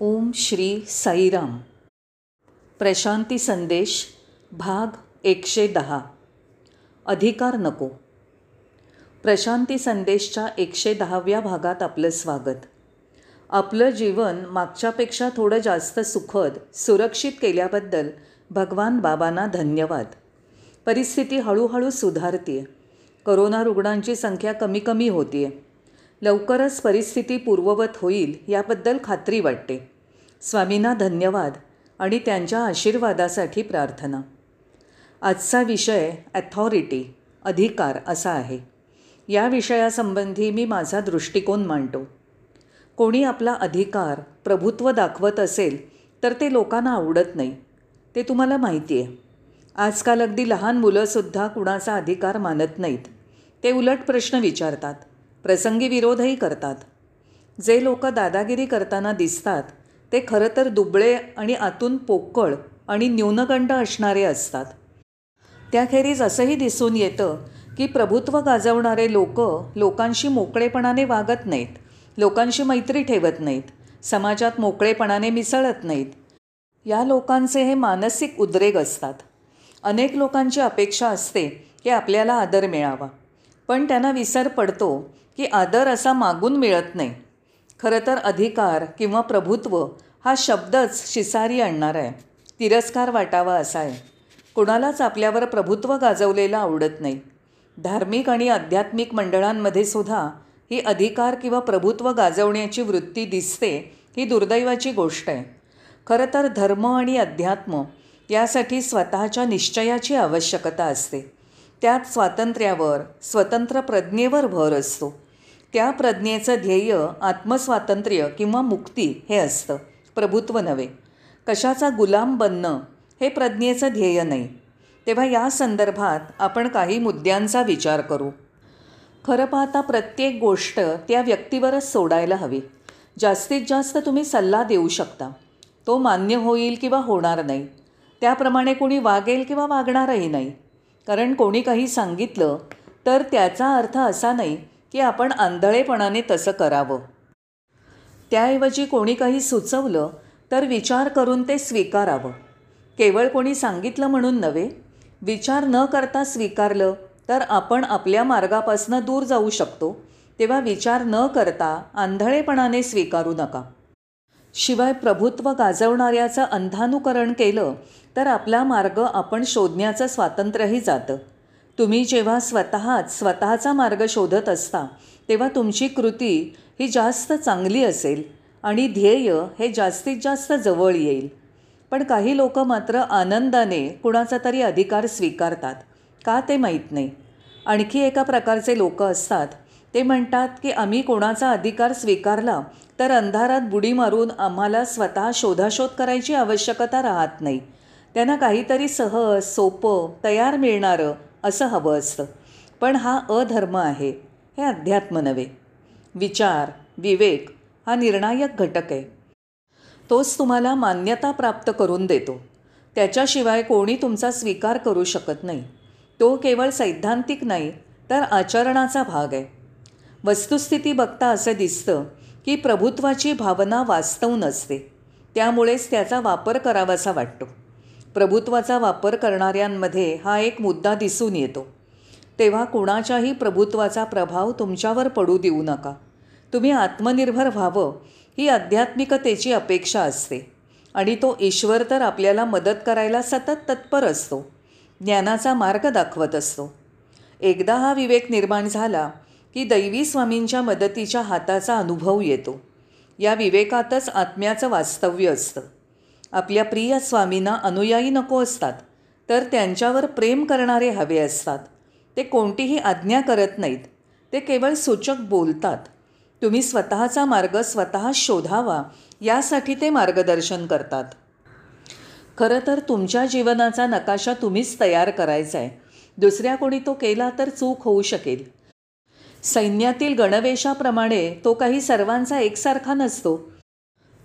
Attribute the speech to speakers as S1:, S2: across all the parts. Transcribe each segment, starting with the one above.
S1: ओम श्री साईराम. प्रशांती संदेश भाग एकशे दहा. अधिकार नको. प्रशांती संदेशच्या एकशे दहाव्या भागात आपलं स्वागत. आपलं जीवन मागच्यापेक्षा थोडं जास्त सुखद सुरक्षित केल्याबद्दल भगवान बाबांना धन्यवाद. परिस्थिती हळूहळू सुधारते करोना रुग्णांची संख्या कमी कमी होती आहे लवकरच परिस्थिती पूर्ववत होईल याबद्दल खात्री वाटते. स्वामींना धन्यवाद आणि त्यांच्या आशीर्वादासाठी प्रार्थना. आजचा विषय ॲथॉरिटी अधिकार असा आहे. या विषयासंबंधी मी माझा दृष्टिकोन मांडतो. कोणी आपला अधिकार प्रभुत्व दाखवत असेल तर ते लोकांना आवडत नाही. ते तुम्हाला माहिती आहे आजकाल अगदी लहान मुलंसुद्धा कुणाचा अधिकार मानत नाहीत. ते उलट प्रश्न विचारतात. प्रसंगी विरोधही करतात. जे लोक दादागिरी करताना दिसतात ते खरं तर दुबळे आणि आतून पोकळ आणि न्यूनगंड असणारे असतात. त्याखेरीज असंही दिसून येतं की प्रभुत्व गाजवणारे लोक लोकांशी मोकळेपणाने वागत नाहीत लोकांशी मैत्री ठेवत नाहीत समाजात मोकळेपणाने मिसळत नाहीत. या लोकांचे हे मानसिक उद्रेक असतात. अनेक लोकांची अपेक्षा असते की आपल्याला आदर मिळावा. पण त्यांना विसर पडतो की आदर असा मागून मिळत नाही. खरं तर अधिकार किंवा प्रभुत्व हा शब्दच शिसारी आणणार आहे. तिरस्कार वाटावा असा आहे. कुणालाच आपल्यावर प्रभुत्व गाजवलेलं आवडत नाही. धार्मिक आणि आध्यात्मिक मंडळांमध्ये सुद्धा ही अधिकार किंवा प्रभुत्व गाजवण्याची वृत्ती दिसते ही दुर्दैवाची गोष्ट आहे. खरं तर धर्म आणि अध्यात्म यासाठी स्वतःच्या निश्चयाची आवश्यकता असते. त्यात स्वातंत्र्यावर स्वतंत्र प्रज्ञेवर भर असतो. त्या प्रज्ञेचं ध्येय आत्मस्वातंत्र्य किंवा मुक्ती हे असतं. प्रभुत्व नव्हे. कशाचा गुलाम बनणं हे प्रज्ञेचं ध्येय नाही. तेव्हा या संदर्भात आपण काही मुद्द्यांचा विचार करू. खरं पाहता प्रत्येक गोष्ट त्या व्यक्तीवरच सोडायला हवी. जास्तीत जास्त तुम्ही सल्ला देऊ शकता. तो मान्य होईल किंवा होणार नाही. त्याप्रमाणे कोणी वागेल किंवा वागणारही नाही. कारण कोणी काही सांगितलं तर त्याचा अर्थ असा नाही की आपण आंधळेपणाने तसं करावं. त्याऐवजी कोणी काही सुचवलं तर विचार करून ते स्वीकारावं. केवळ कोणी सांगितलं म्हणून नव्हे विचार न करता स्वीकारलं तर आपण आपल्या मार्गापासून दूर जाऊ शकतो तेव्हा विचार न करता आंधळेपणाने स्वीकारू नका. शिवाय प्रभुत्व गाजवणाऱ्याचं अंधानुकरण केलं तर आपला मार्ग आपण शोधण्याचं स्वातंत्र्यही जातं. तुम्ही जेव्हा स्वतःच स्वतःचा मार्ग शोधत असता तेव्हा तुमची कृती ही जास्त चांगली असेल आणि ध्येय हे जास्तीत जास्त जवळ येईल. पण काही लोक मात्र आनंदाने कुणाचा तरी अधिकार स्वीकारतात का ते माहीत नाही. आणखी एका प्रकारचे लोक असतात ते म्हणतात की आम्ही कोणाचा अधिकार स्वीकारला तर अंधारात बुडी मारून आम्हाला स्वतः शोधाशोध करायची आवश्यकता राहत नाही. त्यांना काहीतरी सहज सोपं तयार मिळणारं असं हवं असतं. पण हा अधर्म आहे हे अध्यात्म नव्हे. विचार विवेक हा निर्णायक घटक आहे. तोच तुम्हाला मान्यता प्राप्त करून देतो. त्याच्याशिवाय कोणी तुमचा स्वीकार करू शकत नाही. तो केवळ सैद्धांतिक नाही तर आचरणाचा भाग आहे. वस्तुस्थिती बघता असं दिसतं की प्रभुत्वाची भावना वास्तव नसते. त्यामुळेच त्याचा वापर करावासा वाटतो. प्रभुत्वाचा वापर करणाऱ्यांमध्ये हा एक मुद्दा दिसून येतो. तेव्हा कुणाच्याही प्रभुत्वाचा प्रभाव तुमच्यावर पडू देऊ नका. तुम्ही आत्मनिर्भर व्हावं ही आध्यात्मिकतेची अपेक्षा असते आणि तो ईश्वर तर आपल्याला मदत करायला सतत तत्पर असतो ज्ञानाचा मार्ग दाखवत असतो. एकदा हा विवेक निर्माण झाला की दैवी स्वामींच्या मदतीच्या हाताचा अनुभव येतो. या विवेकातच आत्म्याचं वास्तव्य असतं. आपल्या प्रिय स्वामींना अनुयायी नको असतात तर त्यांच्यावर प्रेम करणारे हवे असतात. ते कोणतीही आज्ञा करत नाहीत ते केवळ सूचक बोलतात. तुम्ही स्वतःचा मार्ग स्वतः शोधावा यासाठी ते मार्गदर्शन करतात. खरं तर तुमच्या जीवनाचा नकाशा तुम्हीच तयार करायचा आहे दुसऱ्या कोणी तो केला तर चूक होऊ शकेल. सैन्यातील गणवेशाप्रमाणे तो काही सर्वांचा एकसारखा नसतो.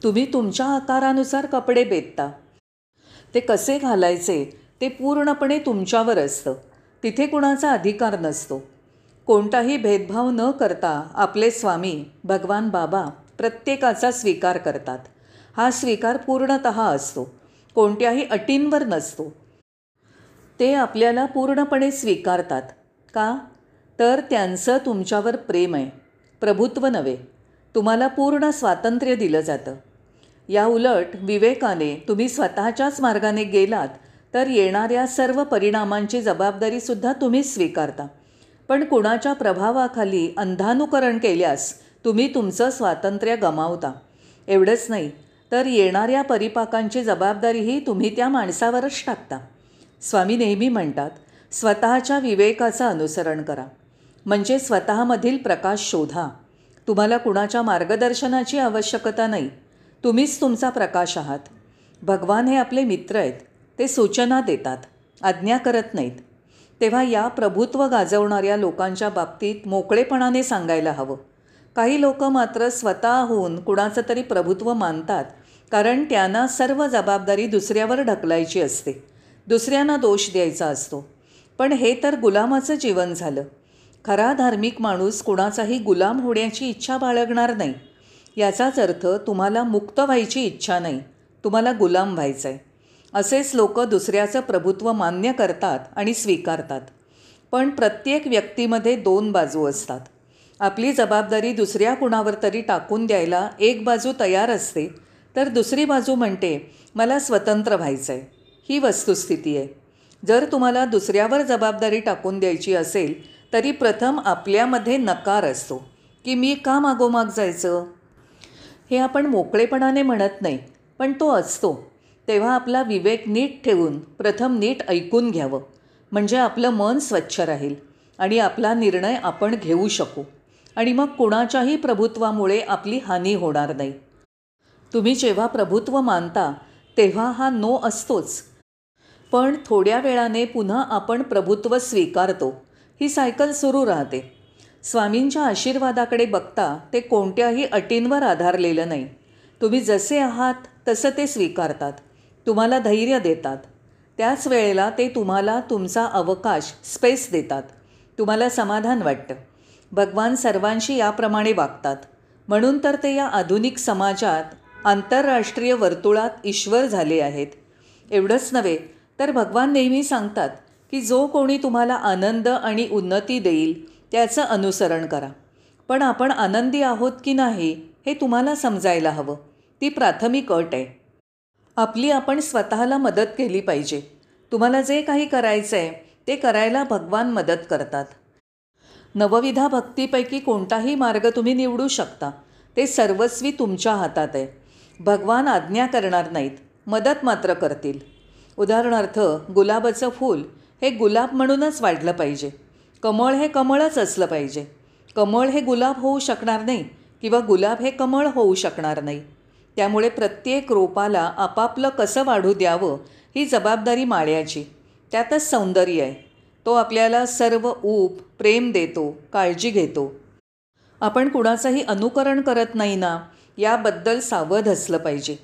S1: तुम्ही तुमच्या आकारानुसार कपडे बेतता. ते कसे घालायचे ते पूर्णपणे तुमच्यावर असतं. तिथे कुणाचा अधिकार नसतो. कोणताही भेदभाव न करता आपले स्वामी भगवान बाबा प्रत्येकाचा स्वीकार करतात. हा स्वीकार पूर्णत असतो. कोणत्याही अटींवर नसतो. ते आपल्याला पूर्णपणे स्वीकारतात. का? तर त्यांचं तुमच्यावर प्रेम आहे. प्रभुत्व नव्हे. तुम्हाला पूर्ण स्वातंत्र्य दिलं जातं. या उलट विवेकाने तुम्ही स्वतःच्याच मार्गाने गेलात तर येणाऱ्या सर्व परिणामांची जबाबदारीसुद्धा तुम्हीच स्वीकारता. पण कुणाच्या प्रभावाखाली अंधानुकरण केल्यास तुम्ही तुमचं स्वातंत्र्य गमावता. एवढंच नाही तर येणाऱ्या परिपाकांची जबाबदारीही तुम्ही त्या माणसावरच टाकता. स्वामी नेहमी म्हणतात स्वतःच्या विवेकाचं अनुसरण करा. म्हणजे स्वतःमधील प्रकाश शोधा. तुम्हाला कुणाच्या मार्गदर्शनाची आवश्यकता नाही. तुम्हीच तुमचा प्रकाश आहात. भगवान हे आपले मित्र आहेत. ते सूचना देतात. आज्ञा करत नाहीत. तेव्हा या प्रभुत्व गाजवणाऱ्या लोकांच्या बाबतीत मोकळेपणाने सांगायला हवं. काही लोक मात्र स्वतःहून कुणाचं तरी प्रभुत्व मानतात कारण त्यांना सर्व जबाबदारी दुसऱ्यावर ढकलायची असते. दुसऱ्यांना दोष द्यायचा असतो. पण हे तर गुलामाचं जीवन झालं. खरा धार्मिक माणूस कुणाचाही गुलाम होण्याची इच्छा बाळगणार नाही. याचाच अर्थ तुम्हाला मुक्त व्हायची इच्छा नाही. तुम्हाला गुलाम व्हायचं आहे असेच लोक दुसऱ्याचं प्रभुत्व मान्य करतात आणि स्वीकारतात. पण प्रत्येक व्यक्तीमध्ये दोन बाजू असतात. आपली जबाबदारी दुसऱ्या कुणावर तरी टाकून द्यायला एक बाजू तयार असते तर दुसरी बाजू म्हणते मला स्वतंत्र व्हायचं आहे ही वस्तुस्थिती आहे. जर तुम्हाला दुसऱ्यावर जबाबदारी टाकून द्यायची असेल तरी प्रथम आपल्यामध्ये नकार असतो. की मी का मागोमाग जायचं? हे आपण मोकळेपणाने म्हणत नाही पण तो असतो. तेव्हा आपला विवेक नीट ठेवून प्रथम नीट ऐकून घ्यावं. म्हणजे आपलं मन स्वच्छ राहील आणि आपला निर्णय आपण घेऊ शकू. आणि मग कुणाच्याही प्रभुत्वामुळे आपली हानी होणार नाही. तुम्ही जेव्हा प्रभुत्व मानता तेव्हा हा नो असतोच. पण थोड्या वेळाने पुन्हा आपण प्रभुत्व स्वीकारतो. ही सायकल सुरू राहते. स्वामींच्या आशीर्वादाकडे बघता ते कोणत्याही अटींवर आधारलेलं नाही. तुम्ही जसे आहात तसं ते स्वीकारतात. तुम्हाला धैर्य देतात. त्याच वेळेला ते तुम्हाला तुमचा अवकाश स्पेस देतात. तुम्हाला समाधान वाटतं. भगवान सर्वांशी याप्रमाणे वागतात. म्हणून तर ते या आधुनिक समाजात आंतरराष्ट्रीय वर्तुळात ईश्वर झाले आहेत. एवढंच नव्हे तर भगवान नेहमी सांगतात की जो कोणी तुम्हाला आनंद आणि उन्नती देईल त्याचं अनुसरण करा. पण आपण आनंदी आहोत की नाही हे तुम्हाला समजायला हवं. ती प्राथमिक अट आहे. आपली आपण स्वतःला मदत केली पाहिजे. तुम्हाला जे काही करायचं आहे ते करायला भगवान मदत करतात. नवविधा भक्तीपैकी कोणताही मार्ग तुम्ही निवडू शकता. ते सर्वस्वी तुमच्या हातात आहे. भगवान आज्ञा करणार नाहीत. मदत मात्र करतील. उदाहरणार्थ गुलाबाचं फूल हे गुलाब म्हणूनच वाढलं पाहिजे. कमळ हे कमळच असलं पाहिजे. कमळ हे गुलाब होऊ शकणार नाही किंवा गुलाब हे कमळ होऊ शकणार नाही. त्यामुळे प्रत्येक रोपाला आपापलं कसं वाढू द्यावं ही जबाबदारी माळ्याची. त्यातच सौंदर्य आहे. तो आपल्याला सर्व ऊप प्रेम देतो काळजी घेतो. आपण कुणाचंही अनुकरण करत नाही ना याबद्दल सावध असलं पाहिजे.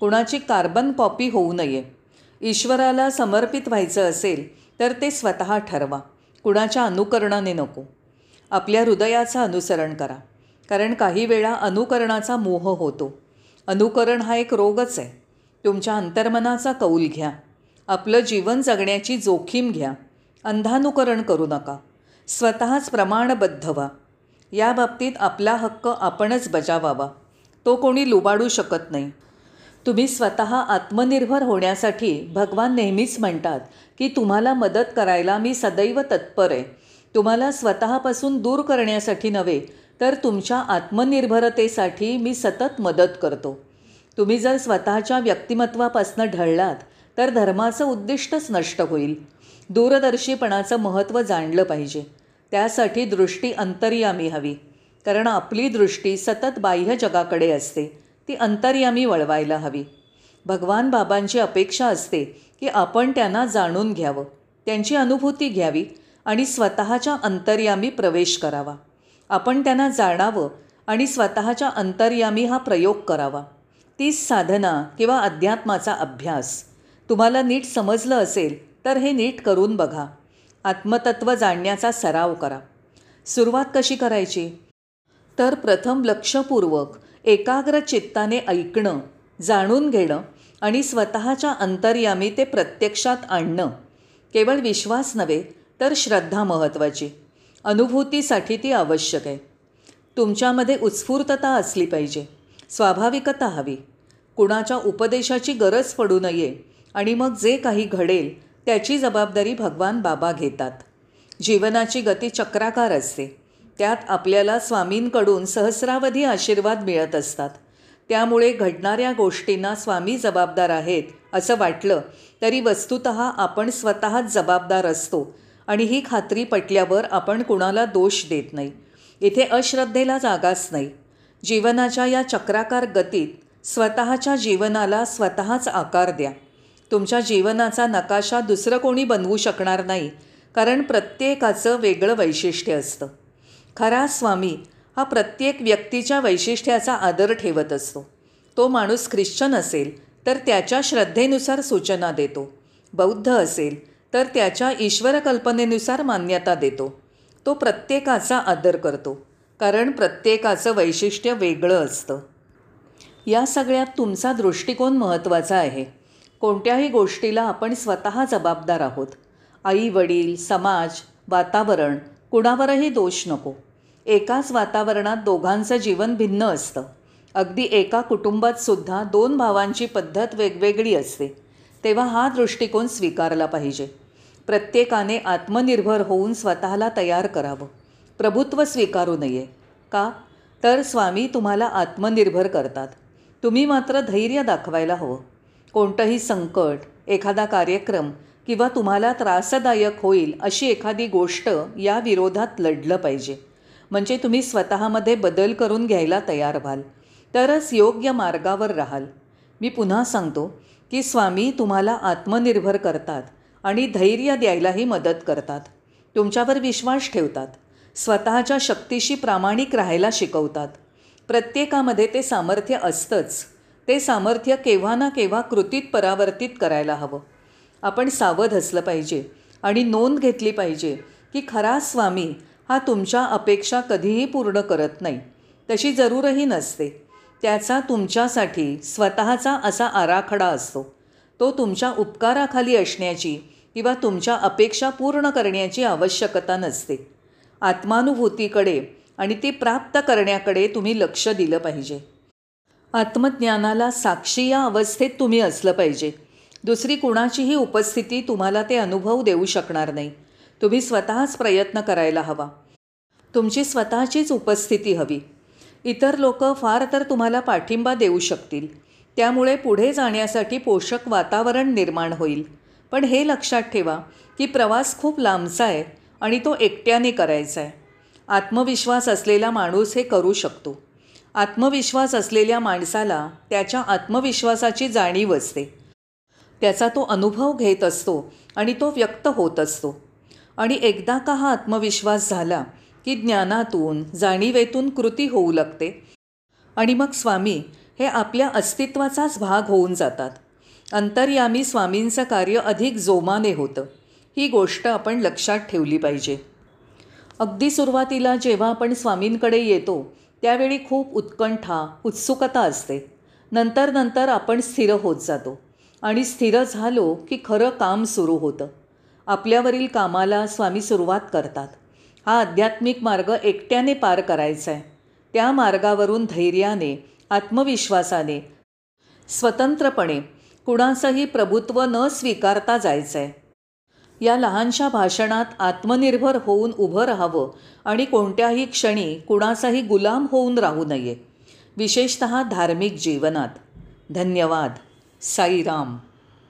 S1: कुणाची कार्बन कॉपी होऊ नये. ईश्वराला समर्पित व्हायचं असेल तर ते स्वतः ठरवा. कुणाच्या अनुकरणाने नको. आपल्या हृदयाचं अनुसरण करा. कारण काही वेळा अनुकरणाचा मोह होतो. अनुकरण हा एक रोगच आहे. तुमच्या अंतर्मनाचा कौल घ्या. आपलं जीवन जगण्याची जोखीम घ्या. अंधानुकरण करू नका. स्वतःच प्रमाणबद्ध व्हा. या बाबतीत आपला हक्क आपणच बजावावा. तो कोणी लुबाडू शकत नाही. तुम्ही स्वतः आत्मनिर्भर होण्यासाठी भगवान नेहमीच म्हणतात की तुम्हाला मदत करायला मी सदैव तत्पर आहे. तुम्हाला स्वतःपासून दूर करण्यासाठी नव्हे तर तुमच्या आत्मनिर्भरतेसाठी मी सतत मदत करतो. तुम्ही जर स्वतःच्या व्यक्तिमत्वापासून ढळलात तर धर्माचं उद्दिष्टच नष्ट होईल. दूरदर्शीपणाचं महत्त्व जाणलं पाहिजे. त्यासाठी दृष्टी अंतर्यामी हवी. कारण आपली दृष्टी सतत बाह्य जगाकडे असते. ती अंतर्यामी वळवायला हवी. भगवान बाबांची अपेक्षा असते की आपण त्यांना जाणून घ्यावं त्यांची अनुभूती घ्यावी आणि स्वतःच्या अंतर्यामी प्रवेश करावा. आपण त्यांना जाणावं आणि स्वतःच्या अंतर्यामी हा प्रयोग करावा. तीच साधना किंवा अध्यात्माचा अभ्यास. तुम्हाला नीट समजलं असेल तर हे नीट करून बघा. आत्मतत्व जाणण्याचा सराव करा. सुरुवात कशी करायची? तर प्रथम लक्षपूर्वक एकाग्र चित्ताने ऐकणं जाणून घेणं आणि स्वतःच्या अंतर्यामी ते प्रत्यक्षात आणणं. केवळ विश्वास नव्हे तर श्रद्धा महत्त्वाची. अनुभूतीसाठी ती आवश्यक आहे. तुमच्यामध्ये उत्स्फूर्तता असली पाहिजे. स्वाभाविकता हवी. कुणाच्या उपदेशाची गरज पडू नये आणि मग जे काही घडेल त्याची जबाबदारी भगवान बाबा घेतात. जीवनाची गती चक्राकार असते. त्यात आपल्याला स्वामींकडून सहस्रावधी आशीर्वाद मिळत असतात. त्यामुळे घडणाऱ्या गोष्टींना स्वामी जबाबदार आहेत असं वाटलं तरी वस्तुत आपण स्वतःच जबाबदार असतो आणि ही खात्री पटल्यावर आपण कुणाला दोष देत नाही. इथे अश्रद्धेला जागाच नाही. जीवनाच्या या चक्राकार गतीत स्वतःच्या जीवनाला स्वतःच आकार द्या. तुमच्या जीवनाचा नकाशा दुसरं कोणी बनवू शकणार नाही कारण प्रत्येकाचं वेगळं वैशिष्ट्य असतं. खरा स्वामी हा प्रत्येक व्यक्तीच्या वैशिष्ट्याचा आदर ठेवत असतो. तो माणूस ख्रिश्चन असेल तर त्याच्या श्रद्धेनुसार सूचना देतो. बौद्ध असेल तर त्याच्या ईश्वरकल्पनेनुसार मान्यता देतो. तो प्रत्येकाचा आदर करतो कारण प्रत्येकाचं वैशिष्ट्य वेगळं असतं. या सगळ्यात तुमचा दृष्टिकोन महत्त्वाचा आहे. कोणत्याही गोष्टीला आपण स्वतः जबाबदार आहोत. आई वडील समाज वातावरण कुणावरही दोष नको. एकाच वातावरणात दोघांचं जीवन भिन्न असतं. अगदी एका कुटुंबात सुद्धा दोन भावांची पद्धत वेगवेगळी असते. तेव्हा हा दृष्टिकोन स्वीकारला पाहिजे. प्रत्येकाने आत्मनिर्भर होऊन स्वतःला तयार करावं. प्रभुत्व स्वीकारू नये. का? तर स्वामी तुम्हाला आत्मनिर्भर करतात. तुम्ही मात्र धैर्य दाखवायला हवं. कोणतंही संकट एखादा कार्यक्रम किंवा तुम्हाला त्रासदायक होईल अशी एखादी गोष्ट या विरोधात लढलं पाहिजे. म्हणजे तुम्ही स्वतःमध्ये बदल करून घ्यायला तयार व्हाल. तरच योग्य मार्गावर राहाल. मी पुन्हा सांगतो की स्वामी तुम्हाला आत्मनिर्भर करतात आणि धैर्य द्यायलाही मदत करतात. तुमच्यावर विश्वास ठेवतात. स्वतःच्या शक्तीशी प्रामाणिक राहायला शिकवतात. प्रत्येकामध्ये ते सामर्थ्य असतंच. ते सामर्थ्य केव्हा ना केव्हा कृतीत परावर्तित करायला हवं. आपण सावध असलं पाहिजे आणि नोंद घेतली पाहिजे की खरा स्वामी हा तुमच्या अपेक्षा कधीही पूर्ण करत नाही. तशी जरूरही नसते. त्याचा तुमच्यासाठी स्वतःचा असा आराखडा असतो. तो तुमच्या उपकाराखाली असण्याची किंवा तुमच्या अपेक्षा पूर्ण करण्याची आवश्यकता नसते. आत्मानुभूतीकडे आणि ती प्राप्त करण्याकडे तुम्ही लक्ष दिलं पाहिजे. आत्मज्ञानाला साक्षी या अवस्थेत तुम्ही असलं पाहिजे. दुसरी कुणाचीही उपस्थिती तुम्हाला ते अनुभव देऊ शकणार नाही. तुम्ही स्वतःच प्रयत्न करायला हवा. तुमची स्वतःचीच उपस्थिती हवी. इतर लोक फार तर तुम्हाला पाठिंबा देऊ शकतील. त्यामुळे पुढे जाण्यासाठी पोषक वातावरण निर्माण होईल. पण हे लक्षात ठेवा की प्रवास खूप लांबचा आहे आणि तो एकट्याने करायचा आहे. आत्मविश्वास असलेला माणूस हे करू शकतो. आत्मविश्वास असलेल्या माणसाला त्याच्या आत्मविश्वासाची जाणीव असते. त्याचा तो अनुभव घेत असतो आणि तो व्यक्त होत असतो. आणि एकदा का हा आत्मविश्वास झाला की ज्ञानातून जाणीवेतून कृती होऊ लागते? आणि मग स्वामी हे आपल्या अस्तित्वाचाच भाग होऊन जातात. अंतर्यामी स्वामींचं कार्य अधिक जोमाने होतं. ही गोष्ट आपण लक्षात ठेवली पाहिजे. अगदी सुरुवातीला जेव्हा आपण स्वामींकडे येतो त्यावेळी खूप उत्कंठा उत्सुकता असते. नंतर नंतर आपण स्थिर होत जातो. आणि स्थिर झालो की खरं काम सुरू होतं. आपल्यावरील कामाला स्वामी सुरुवात करतात. हा आध्यात्मिक मार्ग एकट्याने पार करायचा आहे. त्या मार्गावरून धैर्याने आत्मविश्वासाने स्वतंत्रपणे कुणाचंही प्रभुत्व न स्वीकारता जायचं आहे या लहानशा भाषणात आत्मनिर्भर होऊन उभं राहावं आणि कोणत्याही क्षणी कुणाचाही गुलाम होऊन राहू नये. विशेषत धार्मिक जीवनात. धन्यवाद. साईराम.